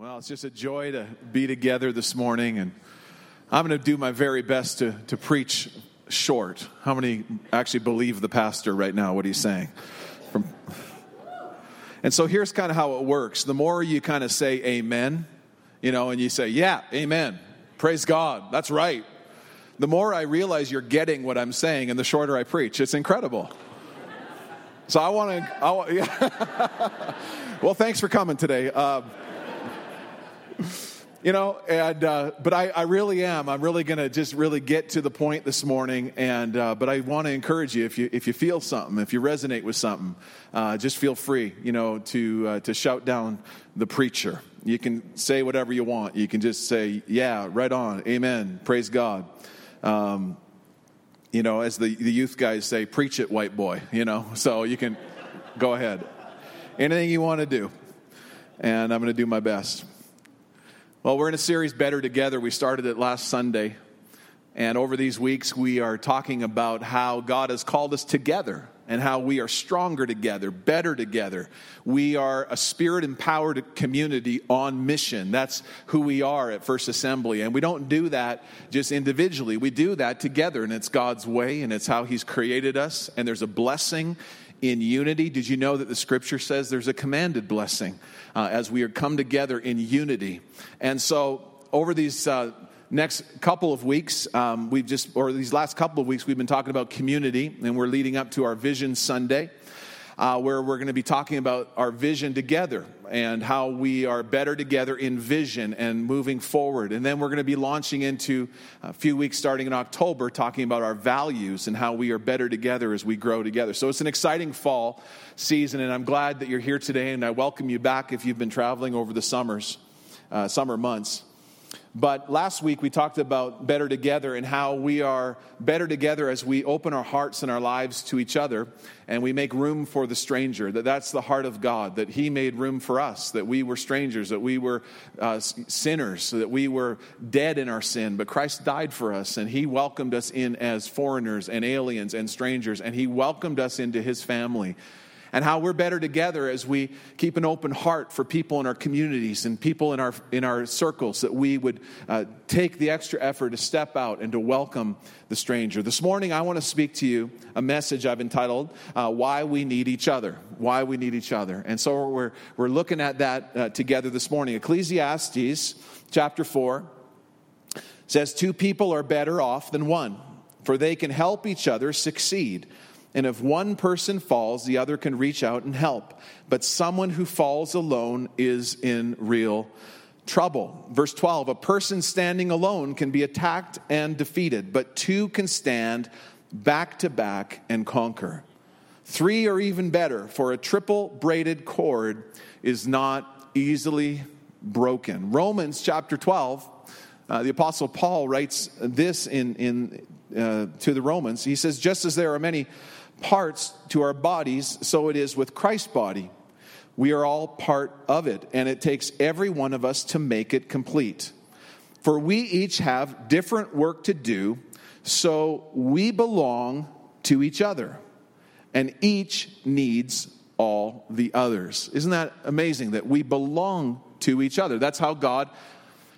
Well, it's just a joy to be together this morning, and I'm going to do my very best to, to preach short. How many actually believe the pastor right now, what he's saying? From... And so here's kind of how it works. The more you kind of say amen, you know, and you say, yeah, amen, praise God, that's right, the more I realize you're getting what I'm saying, and the shorter I preach. It's incredible. So I want to, yeah. well, thanks for coming today. Uh, you know and uh, but I, I, really am. I'm really going to just really get to the point this morning and uh, but i want to encourage you if you if you feel something if you resonate with something uh, just feel free you know to uh, to shout down the preacher. You can say whatever you want. You can just say yeah right on. Amen. Praise god. Um, you know as the, the youth guys say preach it white boy you know? So you can go ahead. Anything you want to do. And i'm going to do my best well, we're in a series, Better Together. We started it last Sunday. And over these weeks, we are talking about how God has called us together and how we are stronger together, better together. We are a spirit empowered community on mission. That's who we are at First Assembly. And we don't do that just individually, we do that together. And it's God's way, and it's how He's created us. And there's a blessing in unity. Did you know that the scripture says there's a commanded blessing uh, as we are come together in unity? And so, over these uh, next couple of weeks, um, we've just, or these last couple of weeks, we've been talking about community, and we're leading up to our Vision Sunday uh, where we're going to be talking about our vision together and how we are better together in vision and moving forward. And then we're going to be launching into a few weeks starting in October talking about our values and how we are better together as we grow together. So it's an exciting fall season, and I'm glad that you're here today, and I welcome you back if you've been traveling over the summers, uh, summer months. But last week we talked about better together and how we are better together as we open our hearts and our lives to each other and we make room for the stranger. That that's the heart of God, that He made room for us, that we were strangers, that we were uh, sinners, that we were dead in our sin, but Christ died for us and He welcomed us in as foreigners and aliens and strangers and He welcomed us into His family and how we're better together as we keep an open heart for people in our communities and people in our, in our circles, that we would uh, take the extra effort to step out and to welcome the stranger. This morning, I want to speak to you a message I've entitled, uh, Why We Need Each Other. Why We Need Each Other. And so we're, we're looking at that uh, together this morning. Ecclesiastes chapter 4 says, Two people are better off than one, for they can help each other succeed. And if one person falls, the other can reach out and help. But someone who falls alone is in real trouble. Verse 12 A person standing alone can be attacked and defeated, but two can stand back to back and conquer. Three are even better, for a triple braided cord is not easily broken. Romans chapter 12, uh, the Apostle Paul writes this in, in, uh, to the Romans. He says, Just as there are many parts to our bodies, so it is with Christ's body. We are all part of it, and it takes every one of us to make it complete. For we each have different work to do, so we belong to each other, and each needs all the others. Isn't that amazing that we belong to each other? That's how God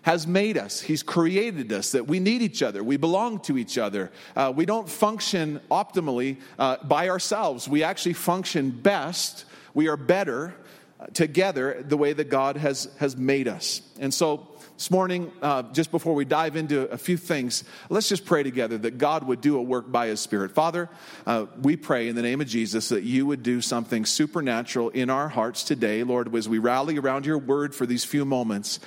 has made us. He's created us, that we need each other. We belong to each other. Uh, we don't function optimally uh, by ourselves. We actually function best. We are better uh, together the way that God has, has made us. And so, this morning, uh, just before we dive into a few things, let's just pray together that God would do a work by His Spirit. Father, uh, we pray in the name of Jesus that you would do something supernatural in our hearts today, Lord, as we rally around your word for these few moments.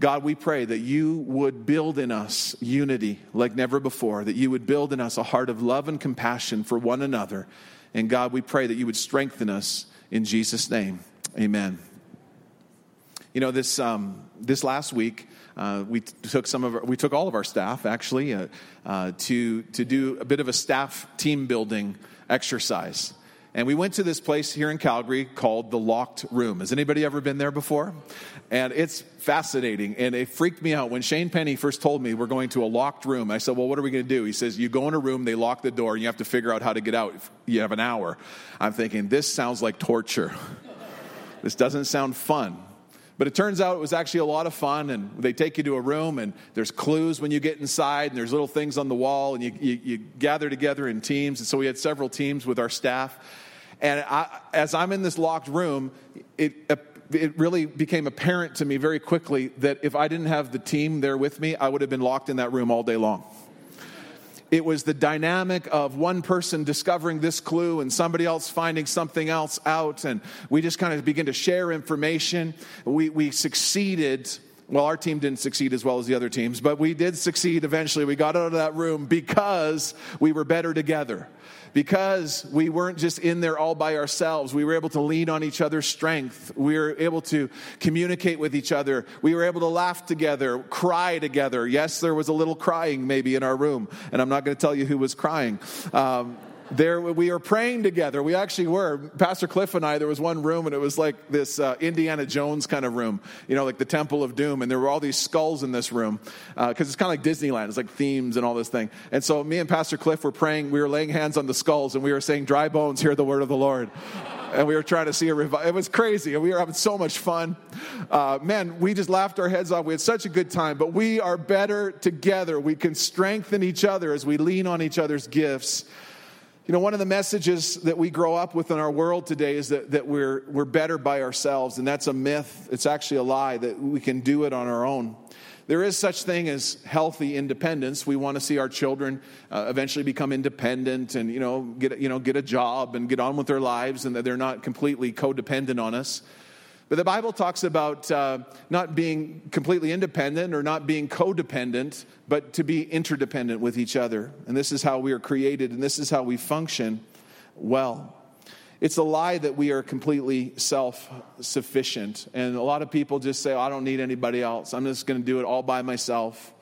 God, we pray that you would build in us unity like never before, that you would build in us a heart of love and compassion for one another. And God, we pray that you would strengthen us in Jesus' name. Amen. You know, this, um, this last week, uh, we took some of our, we took all of our staff actually uh, uh, to to do a bit of a staff team building exercise. And we went to this place here in Calgary called the Locked Room. Has anybody ever been there before? And it's fascinating. And it freaked me out when Shane Penny first told me we're going to a locked room. I said, Well, what are we going to do? He says, You go in a room, they lock the door, and you have to figure out how to get out. You have an hour. I'm thinking, This sounds like torture. this doesn't sound fun. But it turns out it was actually a lot of fun, and they take you to a room, and there's clues when you get inside, and there's little things on the wall, and you, you, you gather together in teams. And so we had several teams with our staff. And I, as I'm in this locked room, it, it really became apparent to me very quickly that if I didn't have the team there with me, I would have been locked in that room all day long. It was the dynamic of one person discovering this clue and somebody else finding something else out. And we just kind of begin to share information. We, we succeeded. Well, our team didn't succeed as well as the other teams, but we did succeed eventually. We got out of that room because we were better together because we weren't just in there all by ourselves. We were able to lean on each other's strength. We were able to communicate with each other. We were able to laugh together, cry together. Yes, there was a little crying maybe in our room, and I'm not going to tell you who was crying. Um, there we were praying together. We actually were. Pastor Cliff and I, there was one room and it was like this uh, Indiana Jones kind of room, you know, like the Temple of Doom. And there were all these skulls in this room because uh, it's kind of like Disneyland. It's like themes and all this thing. And so me and Pastor Cliff were praying. We were laying hands on the skulls and we were saying, Dry bones, hear the word of the Lord. and we were trying to see a revival. It was crazy, and we were having so much fun. Uh, man, we just laughed our heads off. We had such a good time, but we are better together. We can strengthen each other as we lean on each other's gifts you know, one of the messages that we grow up with in our world today is that, that we're, we're better by ourselves, and that's a myth. It's actually a lie that we can do it on our own. There is such thing as healthy independence. We want to see our children uh, eventually become independent and you know get you know get a job and get on with their lives, and that they're not completely codependent on us. But the Bible talks about uh, not being completely independent or not being codependent, but to be interdependent with each other. And this is how we are created, and this is how we function well. It's a lie that we are completely self sufficient. And a lot of people just say, oh, I don't need anybody else. I'm just going to do it all by myself.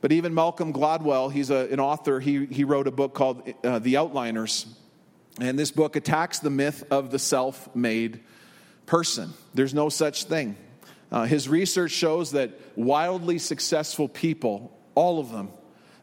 But even Malcolm Gladwell, he's a, an author, he, he wrote a book called uh, The Outliners. And this book attacks the myth of the self made person. There's no such thing. Uh, his research shows that wildly successful people, all of them,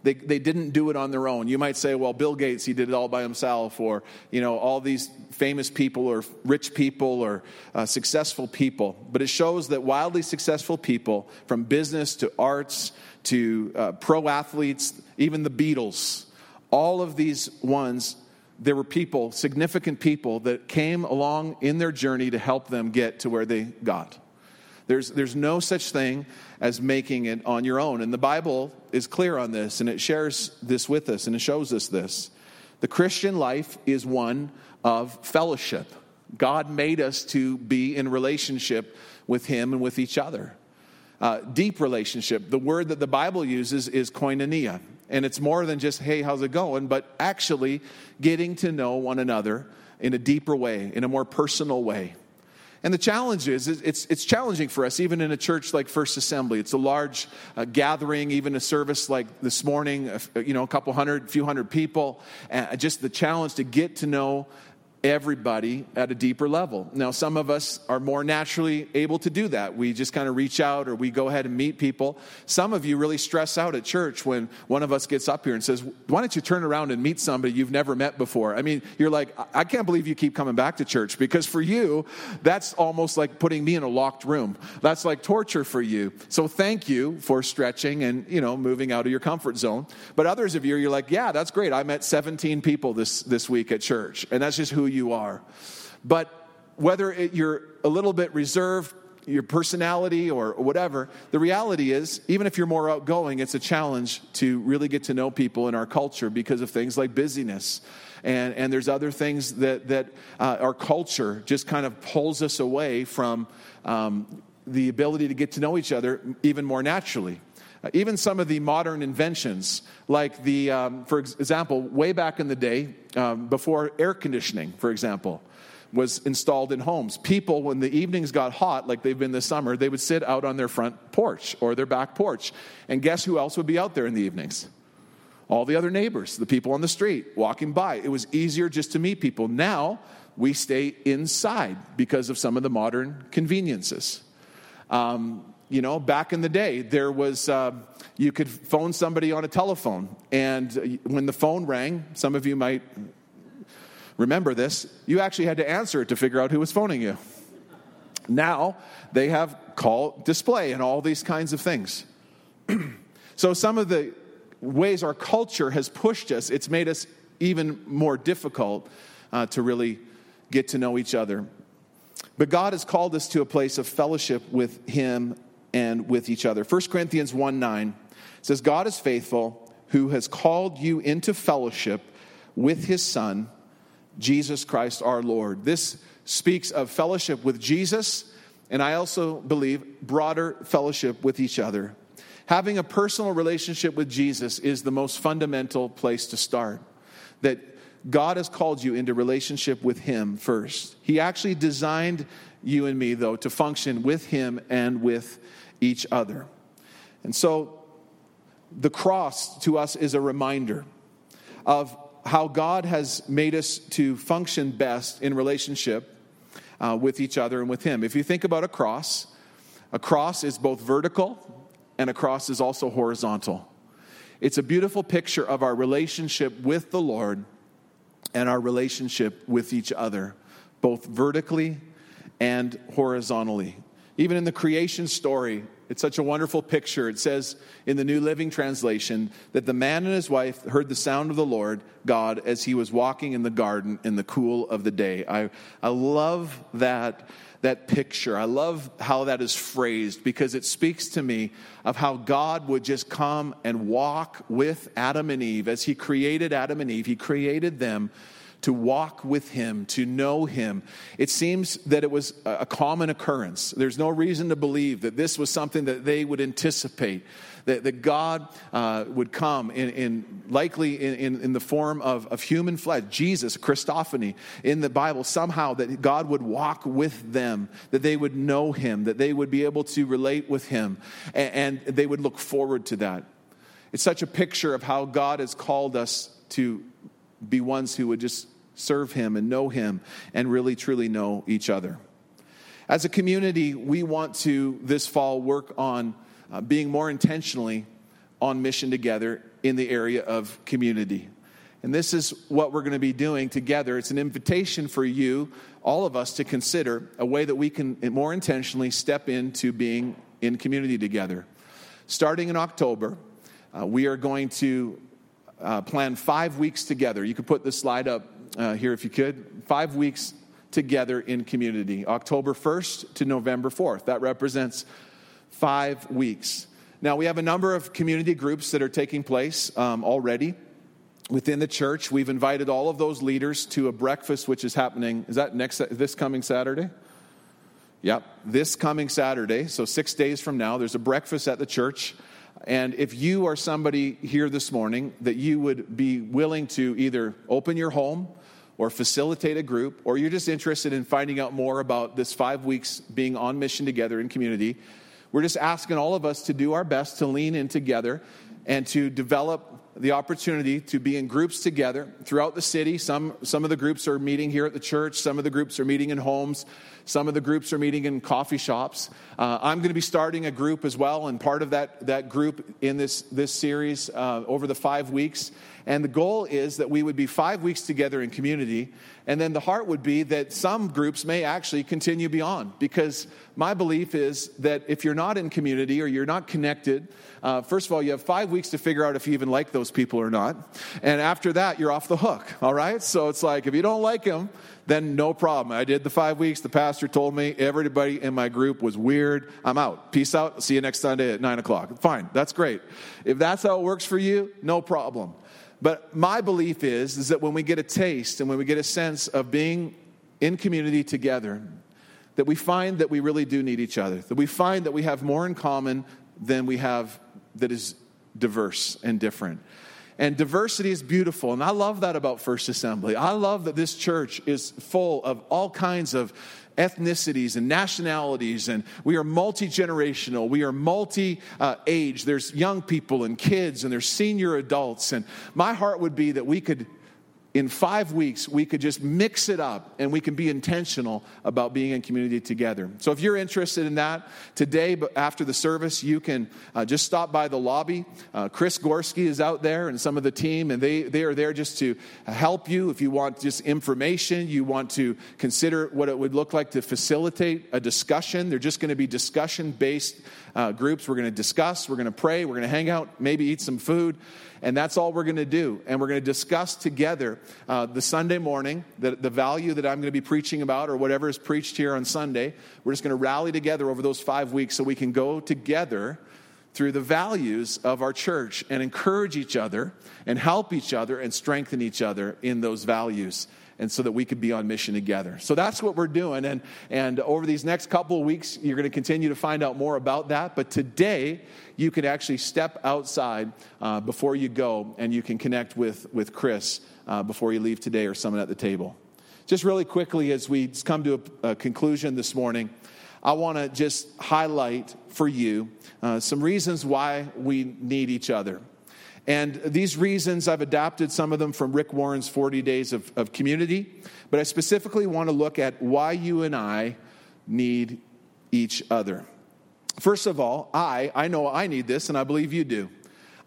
they, they didn't do it on their own. You might say, well, Bill Gates, he did it all by himself, or, you know, all these famous people, or rich people, or uh, successful people. But it shows that wildly successful people, from business to arts to uh, pro athletes, even the Beatles, all of these ones there were people, significant people, that came along in their journey to help them get to where they got. There's, there's no such thing as making it on your own. And the Bible is clear on this, and it shares this with us, and it shows us this. The Christian life is one of fellowship. God made us to be in relationship with Him and with each other. Uh, deep relationship. The word that the Bible uses is koinonia. And it's more than just, hey, how's it going? But actually getting to know one another in a deeper way, in a more personal way. And the challenge is, it's, it's challenging for us, even in a church like First Assembly. It's a large uh, gathering, even a service like this morning, you know, a couple hundred, few hundred people. Uh, just the challenge to get to know everybody at a deeper level. Now, some of us are more naturally able to do that. We just kind of reach out or we go ahead and meet people. Some of you really stress out at church when one of us gets up here and says, Why don't you turn around and meet somebody you've never met before? I mean, you're like, I can't believe you keep coming back to church because for you, that's almost like putting me in a locked room. That's like torture for you. So thank you for stretching and, you know, moving out of your comfort zone. But others of you, you're like, Yeah, that's great. I met 17 people this, this week at church. And that's just who you are. But whether it, you're a little bit reserved, your personality or whatever, the reality is, even if you're more outgoing, it's a challenge to really get to know people in our culture because of things like busyness. And, and there's other things that, that uh, our culture just kind of pulls us away from um, the ability to get to know each other even more naturally. Uh, even some of the modern inventions, like the, um, for example, way back in the day, um, before air conditioning, for example, was installed in homes. People, when the evenings got hot, like they've been this summer, they would sit out on their front porch or their back porch. And guess who else would be out there in the evenings? All the other neighbors, the people on the street walking by. It was easier just to meet people. Now, we stay inside because of some of the modern conveniences. Um, you know, back in the day, there was, uh, you could phone somebody on a telephone. And when the phone rang, some of you might remember this, you actually had to answer it to figure out who was phoning you. Now they have call display and all these kinds of things. so some of the ways our culture has pushed us, it's made us even more difficult uh, to really get to know each other. But God has called us to a place of fellowship with Him and with each other. 1 Corinthians 1 9 says, God is faithful, who has called you into fellowship with His Son, Jesus Christ our Lord. This speaks of fellowship with Jesus, and I also believe broader fellowship with each other. Having a personal relationship with Jesus is the most fundamental place to start. That God has called you into relationship with Him first. He actually designed you and me, though, to function with Him and with each other. And so the cross to us is a reminder of how God has made us to function best in relationship uh, with each other and with Him. If you think about a cross, a cross is both vertical and a cross is also horizontal. It's a beautiful picture of our relationship with the Lord and our relationship with each other, both vertically and horizontally. Even in the creation story, it's such a wonderful picture. It says in the New Living Translation that the man and his wife heard the sound of the Lord God as he was walking in the garden in the cool of the day. I, I love that, that picture. I love how that is phrased because it speaks to me of how God would just come and walk with Adam and Eve. As he created Adam and Eve, he created them to walk with him, to know him. It seems that it was a common occurrence. There's no reason to believe that this was something that they would anticipate. That, that God uh, would come in, in likely in, in, in, the form of, of human flesh, Jesus, Christophany, in the Bible, somehow that God would walk with them, that they would know Him, that they would be able to relate with Him, and, and they would look forward to that. It's such a picture of how God has called us to be ones who would just serve Him and know Him and really truly know each other. As a community, we want to this fall work on uh, being more intentionally on mission together in the area of community. And this is what we're going to be doing together. It's an invitation for you, all of us, to consider a way that we can more intentionally step into being in community together. Starting in October, uh, we are going to uh, plan five weeks together. You can put this slide up uh, here if you could. Five weeks together in community, October 1st to November 4th. That represents five weeks. Now, we have a number of community groups that are taking place um, already within the church. We've invited all of those leaders to a breakfast, which is happening. Is that next this coming Saturday? Yep, this coming Saturday. So six days from now, there's a breakfast at the church. And if you are somebody here this morning that you would be willing to either open your home or facilitate a group, or you're just interested in finding out more about this five weeks being on mission together in community, we're just asking all of us to do our best to lean in together and to develop the opportunity to be in groups together throughout the city. Some, some of the groups are meeting here at the church, some of the groups are meeting in homes, some of the groups are meeting in coffee shops. Uh, I'm going to be starting a group as well, and part of that, that group in this, this series uh, over the five weeks. And the goal is that we would be five weeks together in community, and then the heart would be that some groups may actually continue beyond. Because my belief is that if you're not in community or you're not connected, uh, first of all, you have five weeks to figure out if you even like those people or not. And after that, you're off the hook, all right? So it's like if you don't like them, then no problem. I did the five weeks. The pastor told me everybody in my group was weird. I'm out. Peace out. See you next Sunday at nine o'clock. Fine. That's great. If that's how it works for you, no problem. But my belief is, is that when we get a taste and when we get a sense of being in community together, that we find that we really do need each other, that we find that we have more in common than we have that is diverse and different. And diversity is beautiful. And I love that about First Assembly. I love that this church is full of all kinds of ethnicities and nationalities, and we are multi generational. We are multi age. There's young people and kids, and there's senior adults. And my heart would be that we could in five weeks, we could just mix it up and we can be intentional about being in community together. So, if you're interested in that today, after the service, you can uh, just stop by the lobby. Uh, Chris Gorski is out there and some of the team, and they, they are there just to help you. If you want just information, you want to consider what it would look like to facilitate a discussion, they're just going to be discussion based uh, groups. We're going to discuss, we're going to pray, we're going to hang out, maybe eat some food. And that's all we're going to do. And we're going to discuss together uh, the Sunday morning, the, the value that I'm going to be preaching about or whatever is preached here on Sunday. We're just going to rally together over those five weeks so we can go together through the values of our church and encourage each other and help each other and strengthen each other in those values and so that we could be on mission together. So that's what we're doing. And, and over these next couple of weeks, you're going to continue to find out more about that. But today, you can actually step outside uh, before you go and you can connect with, with Chris uh, before you leave today or someone at the table. Just really quickly, as we come to a, a conclusion this morning, I want to just highlight for you uh, some reasons why we need each other. And these reasons, I've adapted some of them from Rick Warren's 40 Days of, of Community, but I specifically want to look at why you and I need each other. First of all, I, I know I need this, and I believe you do.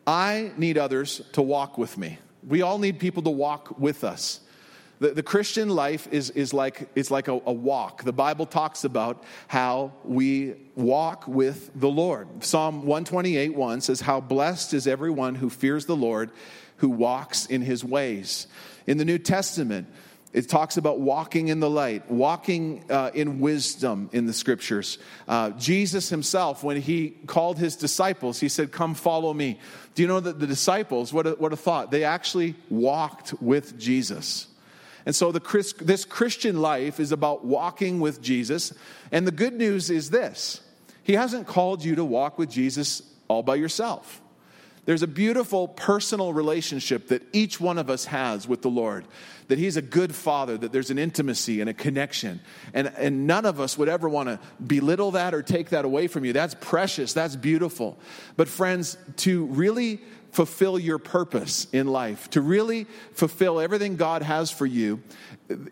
I need others to walk with me. We all need people to walk with us. The, the Christian life is, is like, is like a, a walk. The Bible talks about how we walk with the Lord. Psalm 128 1 says, How blessed is everyone who fears the Lord, who walks in his ways. In the New Testament, it talks about walking in the light, walking uh, in wisdom in the scriptures. Uh, Jesus himself, when he called his disciples, he said, Come follow me. Do you know that the disciples, what a, what a thought, they actually walked with Jesus. And so the, this Christian life is about walking with Jesus. And the good news is this He hasn't called you to walk with Jesus all by yourself. There's a beautiful personal relationship that each one of us has with the Lord. That He's a good Father, that there's an intimacy and a connection. And, and none of us would ever want to belittle that or take that away from you. That's precious, that's beautiful. But, friends, to really fulfill your purpose in life, to really fulfill everything God has for you,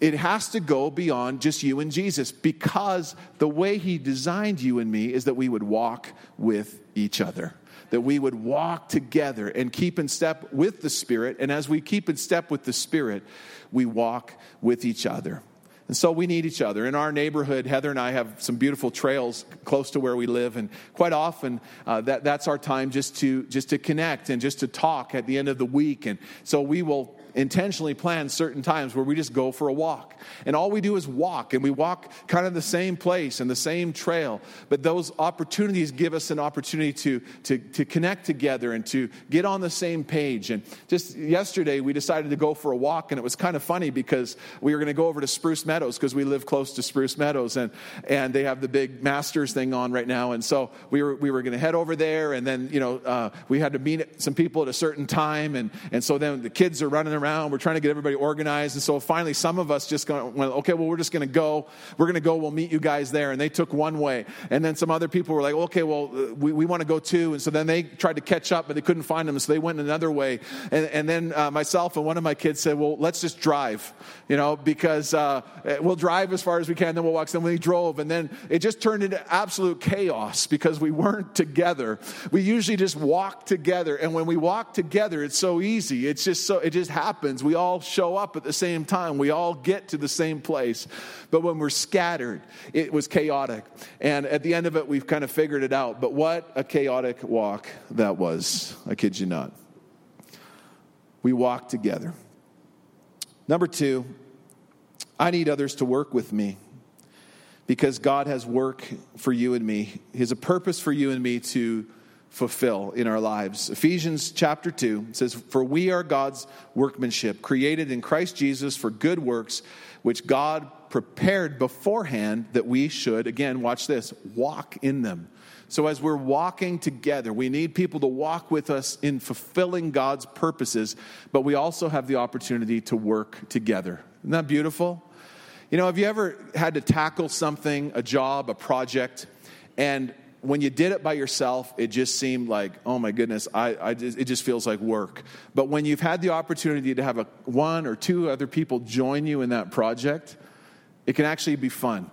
it has to go beyond just you and Jesus because the way He designed you and me is that we would walk with each other. That we would walk together and keep in step with the Spirit. And as we keep in step with the Spirit, we walk with each other. And so we need each other. In our neighborhood, Heather and I have some beautiful trails close to where we live, and quite often uh, that, that's our time just to just to connect and just to talk at the end of the week. And so we will intentionally plan certain times where we just go for a walk. And all we do is walk, and we walk kind of the same place and the same trail. But those opportunities give us an opportunity to, to, to connect together and to get on the same page. And just yesterday, we decided to go for a walk, and it was kind of funny because we were going to go over to Spruce Meadows because we live close to Spruce Meadows, and, and they have the big Masters thing on right now. And so we were, we were going to head over there, and then, you know, uh, we had to meet some people at a certain time. And, and so then the kids are running around around. We're trying to get everybody organized. And so finally, some of us just went, okay, well, we're just going to go. We're going to go. We'll meet you guys there. And they took one way. And then some other people were like, okay, well, we, we want to go too. And so then they tried to catch up, but they couldn't find them. So they went another way. And, and then uh, myself and one of my kids said, well, let's just drive, you know, because uh, we'll drive as far as we can. Then we'll walk. Then we drove. And then it just turned into absolute chaos because we weren't together. We usually just walk together. And when we walk together, it's so easy. It's just so, it just happens happens. We all show up at the same time, we all get to the same place. But when we're scattered, it was chaotic. And at the end of it, we've kind of figured it out. But what a chaotic walk that was. I kid you not. We walk together. Number two, I need others to work with me because God has work for you and me. He has a purpose for you and me to fulfill in our lives. Ephesians chapter 2 says, For we are God's workmanship, created in Christ Jesus for good works, which God prepared beforehand that we should, again, watch this, walk in them. So, as we're walking together, we need people to walk with us in fulfilling God's purposes, but we also have the opportunity to work together. Isn't that beautiful? You know, have you ever had to tackle something, a job, a project, and when you did it by yourself, it just seemed like, oh my goodness, I, I just, it just feels like work. But when you've had the opportunity to have a, one or two other people join you in that project, it can actually be fun.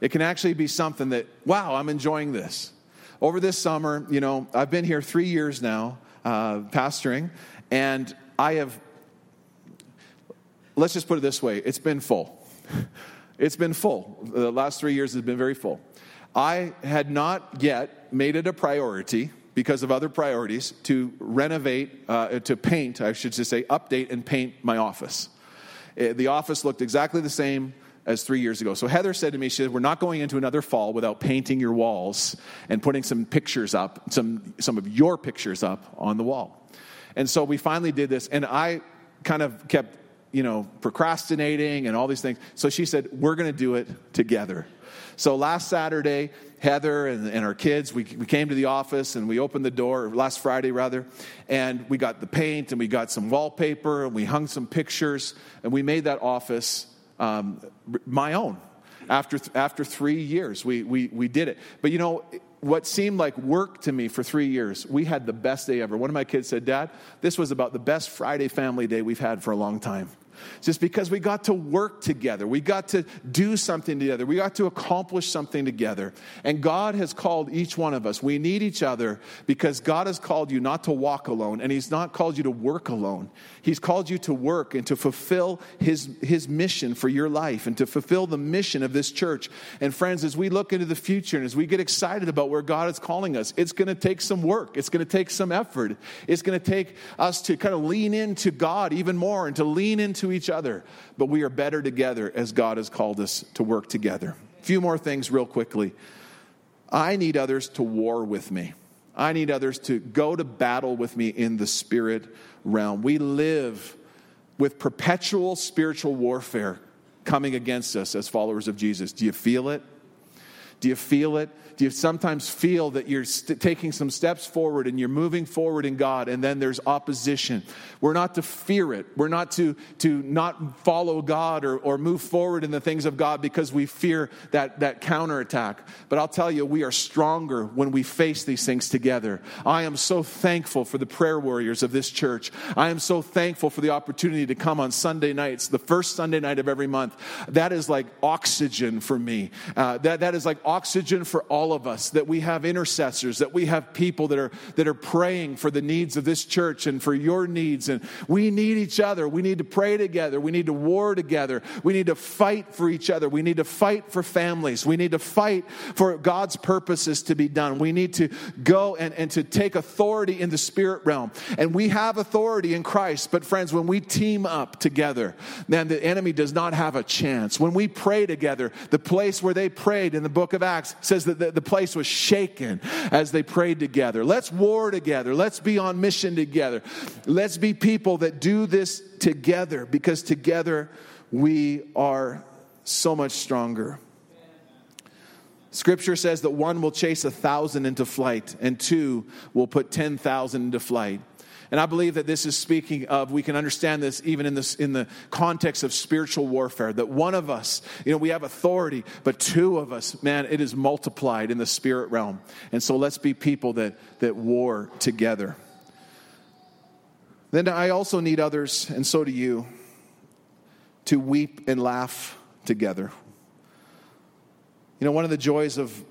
It can actually be something that, wow, I'm enjoying this. Over this summer, you know, I've been here three years now, uh, pastoring, and I have, let's just put it this way it's been full. It's been full. The last three years has been very full. I had not yet made it a priority because of other priorities to renovate, uh, to paint, I should just say, update and paint my office. Uh, the office looked exactly the same as three years ago. So Heather said to me, she said, We're not going into another fall without painting your walls and putting some pictures up, some, some of your pictures up on the wall. And so we finally did this, and I kind of kept, you know, procrastinating and all these things. So she said, We're going to do it together. So last Saturday, Heather and, and our kids, we, we came to the office and we opened the door, last Friday rather, and we got the paint and we got some wallpaper and we hung some pictures and we made that office um, my own. After, after three years, we, we, we did it. But you know, what seemed like work to me for three years, we had the best day ever. One of my kids said, Dad, this was about the best Friday family day we've had for a long time just because we got to work together. We got to do something together. We got to accomplish something together. And God has called each one of us. We need each other because God has called you not to walk alone, and He's not called you to work alone. He's called you to work and to fulfill His, his mission for your life and to fulfill the mission of this church. And friends, as we look into the future and as we get excited about where God is calling us, it's going to take some work. It's going to take some effort. It's going to take us to kind of lean into God even more and to lean into each other. But we are better together as God has called us to work together. A few more things, real quickly. I need others to war with me. I need others to go to battle with me in the spirit realm. We live with perpetual spiritual warfare coming against us as followers of Jesus. Do you feel it? Do you feel it? Do you sometimes feel that you're st- taking some steps forward and you're moving forward in God and then there's opposition? We're not to fear it. We're not to, to not follow God or, or move forward in the things of God because we fear that, that counterattack. But I'll tell you, we are stronger when we face these things together. I am so thankful for the prayer warriors of this church. I am so thankful for the opportunity to come on Sunday nights, the first Sunday night of every month. That is like oxygen for me. Uh, that, that is like oxygen for all of us, that we have intercessors, that we have people that are, that are praying for the needs of this church and for your needs. And we need each other. We need to pray together. We need to war together. We need to fight for each other. We need to fight for families. We need to fight for God's purposes to be done. We need to go and, and to take authority in the spirit realm. And we have authority in Christ. But friends, when we team up together, man, the enemy does not have a chance. When we pray together, the place where they prayed in the book of Acts says that the, the place was shaken as they prayed together. Let's war together. Let's be on mission together. Let's be people that do this together because together we are so much stronger. Scripture says that one will chase a thousand into flight, and two will put 10,000 into flight. And I believe that this is speaking of, we can understand this even in, this, in the context of spiritual warfare, that one of us, you know, we have authority, but two of us, man, it is multiplied in the spirit realm. And so let's be people that, that war together. Then I also need others, and so do you, to weep and laugh together. You know, one of the joys of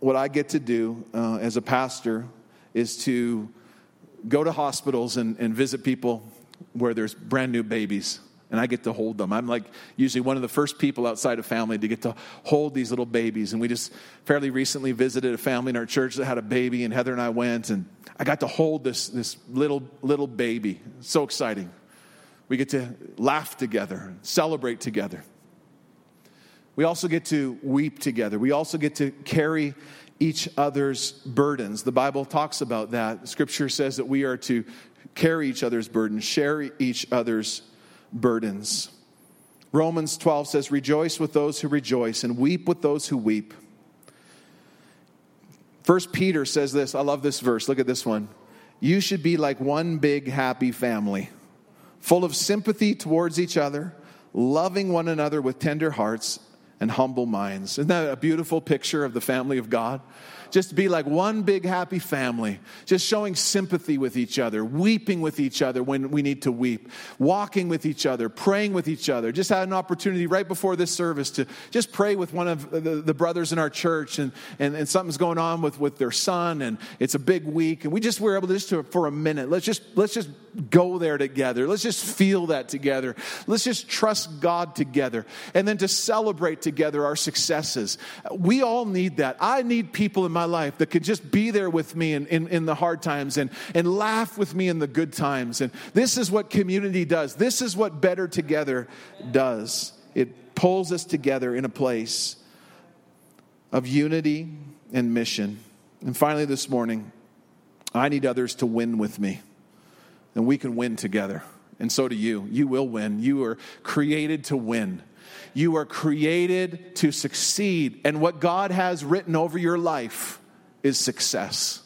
what I get to do uh, as a pastor is to go to hospitals and, and visit people where there's brand new babies and I get to hold them. I'm like usually one of the first people outside of family to get to hold these little babies. And we just fairly recently visited a family in our church that had a baby, and Heather and I went, and I got to hold this, this little, little baby. So exciting. We get to laugh together, celebrate together. We also get to weep together. We also get to carry each other's burdens. The Bible talks about that. Scripture says that we are to carry each other's burdens, share each other's burdens. Romans 12 says, Rejoice with those who rejoice and weep with those who weep. First Peter says this. I love this verse. Look at this one. You should be like one big happy family, full of sympathy towards each other, loving one another with tender hearts and humble minds. Isn't that a beautiful picture of the family of God? Just be like one big happy family, just showing sympathy with each other, weeping with each other when we need to weep, walking with each other, praying with each other. Just had an opportunity right before this service to just pray with one of the, the brothers in our church, and, and, and something's going on with, with their son, and it's a big week. And we just were able to just to, for a minute, let's just, let's just go there together. Let's just feel that together. Let's just trust God together. And then to celebrate together our successes. We all need that. I need people in my life that could just be there with me in, in, in, the hard times and, and laugh with me in the good times. And this is what community does. This is what Better Together does. It pulls us together in a place of unity and mission. And finally, this morning, I need others to win with me. And we can win together. And so do you. You will win. You are created to win. You are created to succeed. And what God has written over your life is success.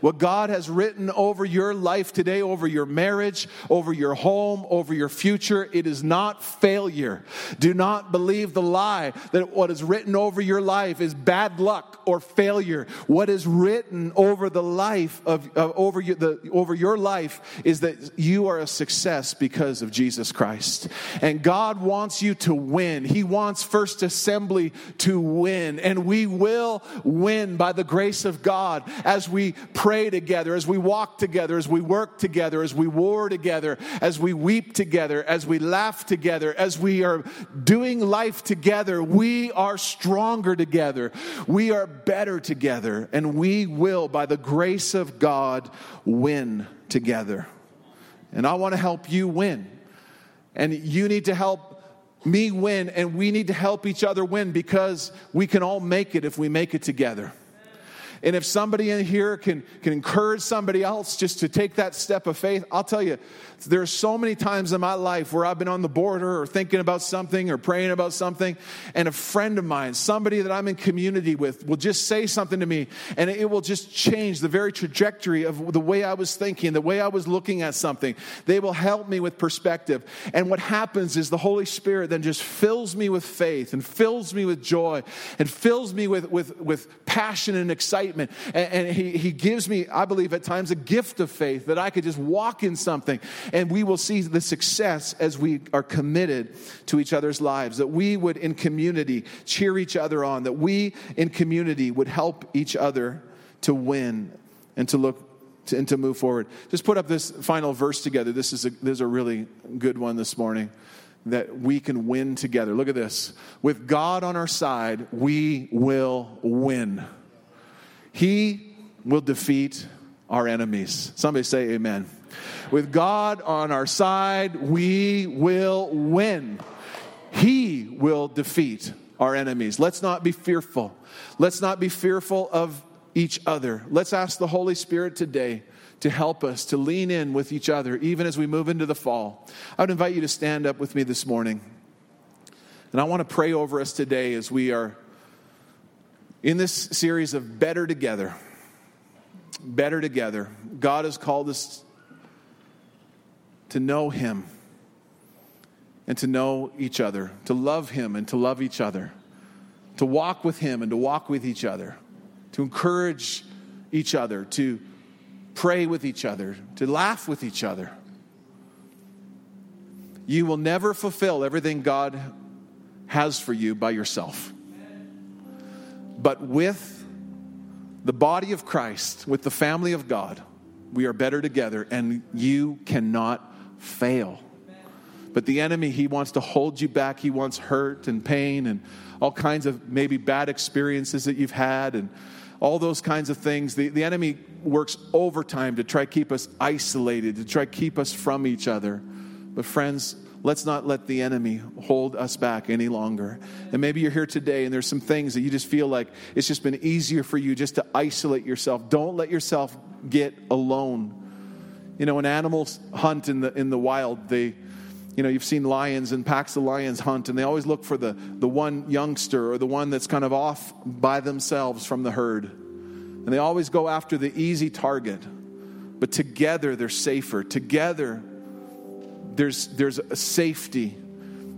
What God has written over your life today, over your marriage, over your home, over your future, it is not failure. Do not believe the lie that what is written over your life is bad luck or failure. What is written over the life of, over, your, the, over your life is that you are a success because of Jesus Christ. And God wants you to win. He wants First Assembly to win. And we will win by the grace of God as we pray together, as we walk together, as we work together, as we war together, as we weep together, as we laugh together, as we are doing life together, we are stronger together. We are better together. And we will, by the grace of God, win together. And I want to help you win. And you need to help me win, and we need to help each other win because we can all make it if we make it together. And if somebody in here can, can encourage somebody else just to take that step of faith, I'll tell you, there's so many times in my life where I've been on the border or thinking about something or praying about something, and a friend of mine, somebody that I'm in community with, will just say something to me, and it will just change the very trajectory of the way I was thinking, the way I was looking at something. They will help me with perspective. And what happens is the Holy Spirit then just fills me with faith and fills me with joy and fills me with, with, with passion and excitement. And, and he, he gives me, I believe, at times a gift of faith that I could just walk in something and we will see the success as we are committed to each other's lives. That we would, in community, cheer each other on. That we, in community, would help each other to win and to look to, and to move forward. Just put up this final verse together. This is a, this is a really good one this morning that we can win together. Look at this. With God on our side, we will win. He will defeat our enemies. Somebody say amen. With God on our side, we will win. He will defeat our enemies. Let's not be fearful. Let's not be fearful of each other. Let's ask the Holy Spirit today to help us to lean in with each other, even as we move into the fall. I would invite you to stand up with me this morning. And I want to pray over us today as we are in this series of Better Together. Better Together. God has called us to know Him and to know each other, to love Him and to love each other, to walk with Him and to walk with each other, to encourage each other, to pray with each other, to laugh with each other. You will never fulfill everything God has for you by yourself. But with the body of Christ, with the family of God, we are better together, and you cannot fail. But the enemy, he wants to hold you back. He wants hurt and pain and all kinds of maybe bad experiences that you've had and all those kinds of things. The, the enemy works overtime to try to keep us isolated, to try to keep us from each other. But, friends, let's not let the enemy hold us back any longer. And maybe you're here today and there's some things that you just feel like it's just been easier for you just to isolate yourself. Don't let yourself get alone you know, when animals hunt in the, in the wild, they, you know, you've seen lions and packs of lions hunt, and they always look for the, the one youngster or the one that's kind of off by themselves from the herd. And they always go after the easy target. But together, they're safer. Together, there's, there's a safety.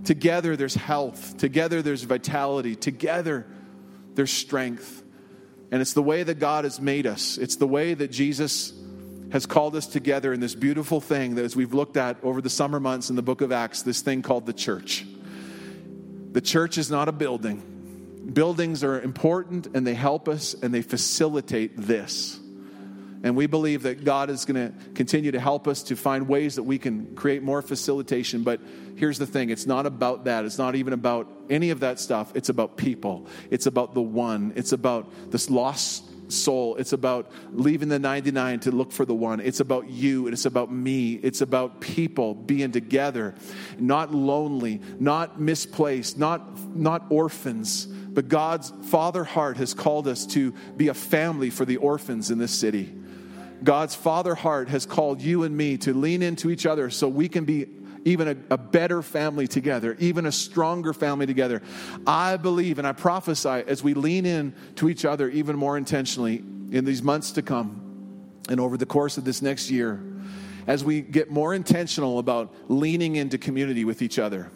Together, there's health. Together, there's vitality. Together, there's strength. And it's the way that God has made us. It's the way that Jesus has called us together in this beautiful thing that as we've looked at over the summer months in the book of Acts, this thing called the church. The church is not a building. Buildings are important and they help us and they facilitate this. And we believe that God is going to continue to help us to find ways that we can create more facilitation. But here's the thing it's not about that. It's not even about any of that stuff. It's about people. It's about the one. It's about this lost soul. It's about leaving the 99 to look for the one. It's about you. It's about me. It's about people being together, not lonely, not misplaced, not, not orphans. But God's Father heart has called us to be a family for the orphans in this city. God's Father heart has called you and me to lean into each other so we can be even a, a, better family together, even a stronger family together. I believe and I prophesy as we lean in to each other even more intentionally in these months to come and over the course of this next year, as we get more intentional about leaning into community with each other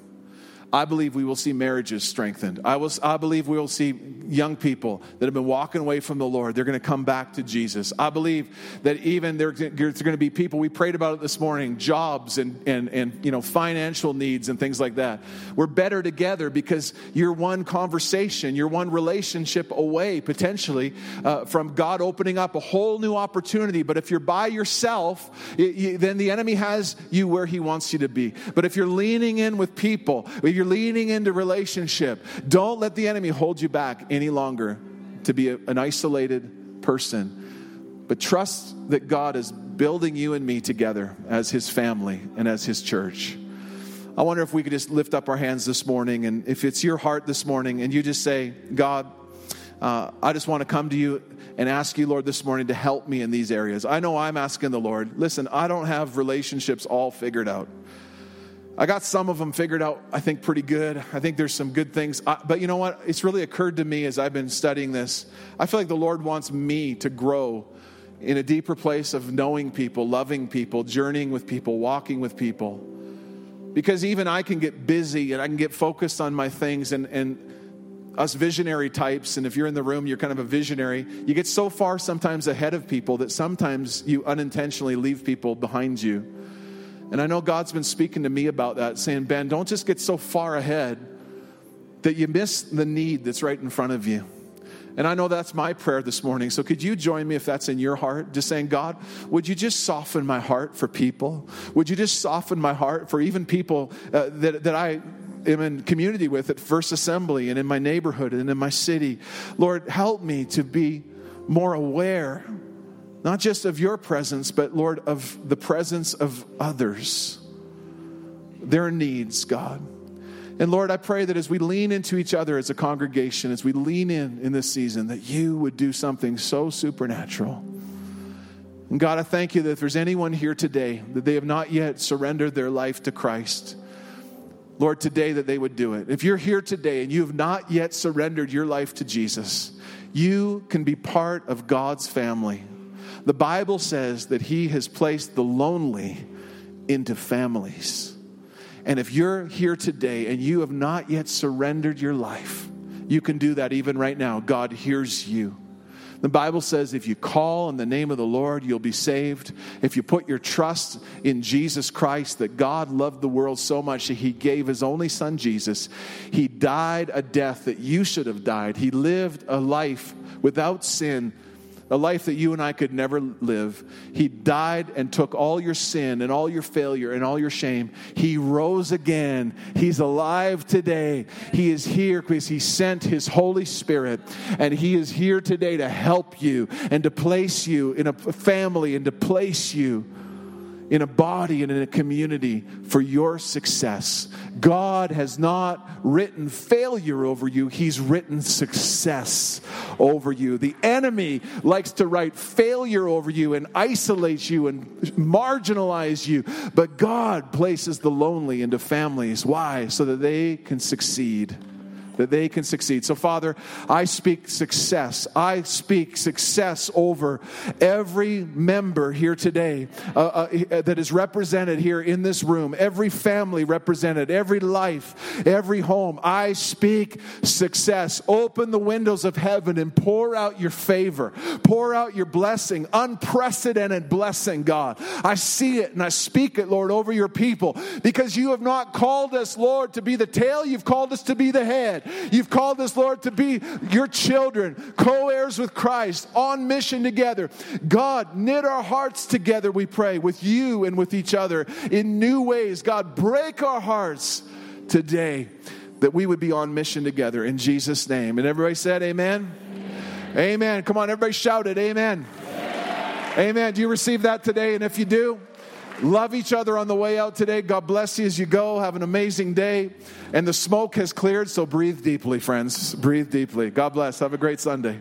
I believe we will see marriages strengthened. I, will, I believe we will see young people that have been walking away from the Lord. They're going to come back to Jesus. I believe that even there's going to be people, we prayed about it this morning, jobs and, and, and you know, financial needs and things like that. We're better together because you're one conversation, you're one relationship away potentially uh, from God opening up a whole new opportunity. But if you're by yourself, it, you, then the enemy has you where he wants you to be. But if you're leaning in with people, if you're leaning into relationship, don't let the enemy hold you back any longer to be a, an isolated person. But trust that God is building you and me together as his family and as his church. I wonder if we could just lift up our hands this morning, and if it's your heart this morning, and you just say, God, uh, I just want to come to you and ask you, Lord, this morning to help me in these areas. I know I'm asking the Lord. Listen, I don't have relationships all figured out. I got some of them figured out, I think, pretty good. I think there's some good things. I, but you know what? It's really occurred to me as I've been studying this. I feel like the Lord wants me to grow in a deeper place of knowing people, loving people, journeying with people, walking with people. Because even I can get busy and I can get focused on my things and, and us visionary types, and if you're in the room, you're kind of a visionary, you get so far sometimes ahead of people that sometimes you unintentionally leave people behind you. And I know God's been speaking to me about that, saying, Ben, don't just get so far ahead that you miss the need that's right in front of you. And I know that's my prayer this morning. So could you join me if that's in your heart? Just saying, God, would you just soften my heart for people? Would you just soften my heart for even people uh, that, that I am in community with at First Assembly and in my neighborhood and in my city? Lord, help me to be more aware not just of your presence, but Lord, of the presence of others, their needs, God. And Lord, I pray that as we lean into each other as a congregation, as we lean in in this season, that you would do something so supernatural. And God, I thank you that if there's anyone here today that they have not yet surrendered their life to Christ, Lord, today that they would do it. If you're here today and you have not yet surrendered your life to Jesus, you can be part of God's family. The Bible says that He has placed the lonely into families. And if you're here today and you have not yet surrendered your life, you can do that even right now. God hears you. The Bible says if you call in the name of the Lord, you'll be saved. If you put your trust in Jesus Christ, that God loved the world so much that he gave his only son, Jesus. He died a death that you should have died. He lived a life without sin a life that you and I could never live. He died and took all your sin and all your failure and all your shame. He rose again. He's alive today. He is here because He sent His Holy Spirit, and He is here today to help you and to place you in a family and to place you in a body and in a community for your success. God has not written failure over you, He's written success over you. The enemy likes to write failure over you and isolate you and marginalize you, but God places the lonely into families. Why? So that they can succeed that they can succeed. So, Father, I speak success. I speak success over every member here today uh, uh, that is represented here in this room, every family represented, every life, every home. I speak success. Open the windows of heaven and pour out your favor, pour out your blessing, unprecedented blessing, God. I see it and I speak it, Lord, over your people because you have not called us, Lord, to be the tail, you've called us to be the head. You've called us, Lord, to be your children, co heirs with Christ, on mission together. God, knit our hearts together, we pray, with you and with each other in new ways. God, break our hearts today that we would be on mission together in Jesus' name. And everybody said, Amen. Amen. Come on, everybody shouted. Amen. Amen. Amen. Do you receive that today? And if you do, love each other on the way out today. God bless you as you go. Have an amazing day. And the smoke has cleared, so breathe deeply, friends. Breathe deeply. God bless. Have a great Sunday.